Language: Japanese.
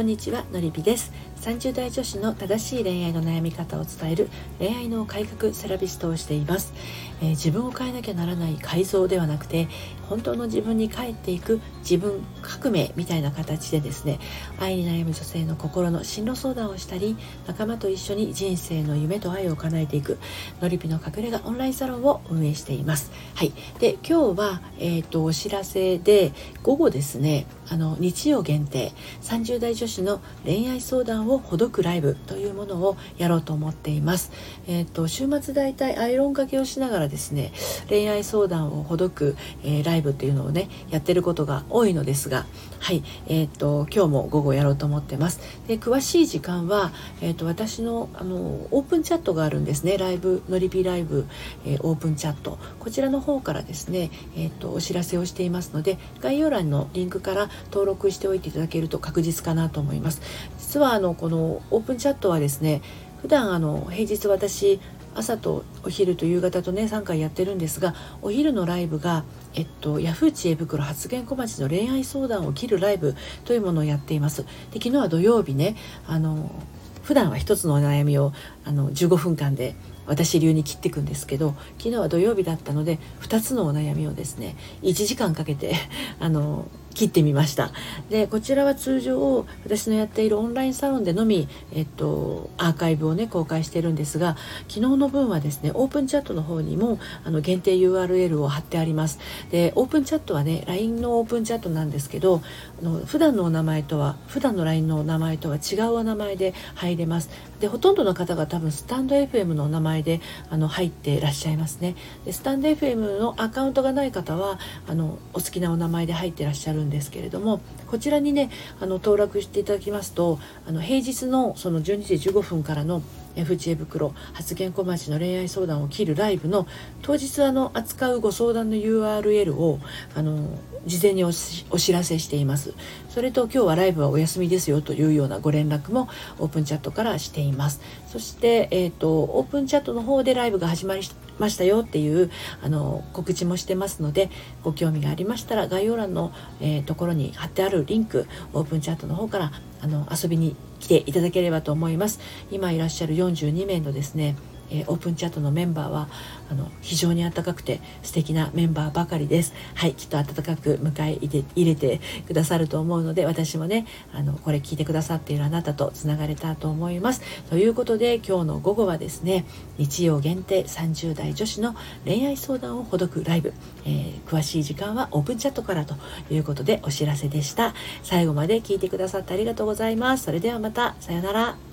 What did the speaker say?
こんにちはのりぴです。30代女子の正しい恋愛の悩み方を伝える恋愛の改革セラピストをしています、えー、自分を変えなきゃならない改造ではなくて本当の自分に帰っていく自分革命みたいな形でですね愛に悩む女性の心の進路相談をしたり仲間と一緒に人生の夢と愛を叶えていくのりぴの隠れ家オンラインサロンを運営しています。はい。で今日は、えーと、お知らせで午後ですねあの日曜限定30代女子の恋愛相談をほどくライブというものをやろうと思っています。えっ、ー、と週末だいたいアイロンかけをしながらですね恋愛相談をほどく、えー、ライブっていうのをねやってることが多いのですがはいえっ、ー、と今日も午後やろうと思ってます。で詳しい時間はえっ、と私のあのオープンチャットがあるんですねライブのりぴライブ、えオープンチャットこちらの方からですねえっ、とお知らせをしていますので概要欄のリンクから登録しておいていただけると確実かなと思います実はあのこのオープンチャットはですね普段あの平日私朝とお昼と夕方とね3回やってるんですがお昼のライブが、えっと、ヤフー知恵袋発言小町の恋愛相談を切るライブというものをやっています。で昨日は土曜日ねあの普段は一つのお悩みをあの15分間で私流に切っていくんですけど昨日は土曜日だったので2つのお悩みをですね1時間かけてあの切ってみました。でこちらは通常私のやっているオンラインサロンでのみ、えっと、アーカイブをね公開してるんですが昨日の分はですねオープンチャットの方にもあの限定 URL を貼ってあります。でオープンチャットはね LINE のオープンチャットなんですけどあの普段のお名前とは普段の LINE のお名前とは違うお名前で入れます。でほとんどの方が多分スタンド FM のお名前であの入っていらっしゃいますね。でスタンド FM のアカウントがない方はあのお好きなお名前で入ってらっしゃるんですけれどもこちらにねあの登録していただきますとあの平日のその12時15分からの F 知恵袋発言小町の恋愛相談を切るライブの当日あの扱うご相談の URL をあの事前にお知らせしています。それと今日はライブはお休みですよというようなご連絡もオープンチャットからしています。そして、えーと、オープンチャットの方でライブが始まりましたよっていうあの告知もしてますのでご興味がありましたら概要欄の、えー、ところに貼ってあるリンクオープンチャットの方からあの遊びに来ていただければと思います。今いらっしゃる42名のですねえー、オープンチャットのメンバーはあの非常に温かくて素敵なメンバーばかりです。はいきっと温かく迎え入れてくださると思うので私もねあのこれ聞いてくださっているあなたとつながれたと思います。ということで今日の午後はですね日曜限定30代女子の恋愛相談をほどくライブ、えー、詳しい時間はオープンチャットからということでお知らせでした。最後まで聞いてくださってありがとうございます。それではまたさようなら。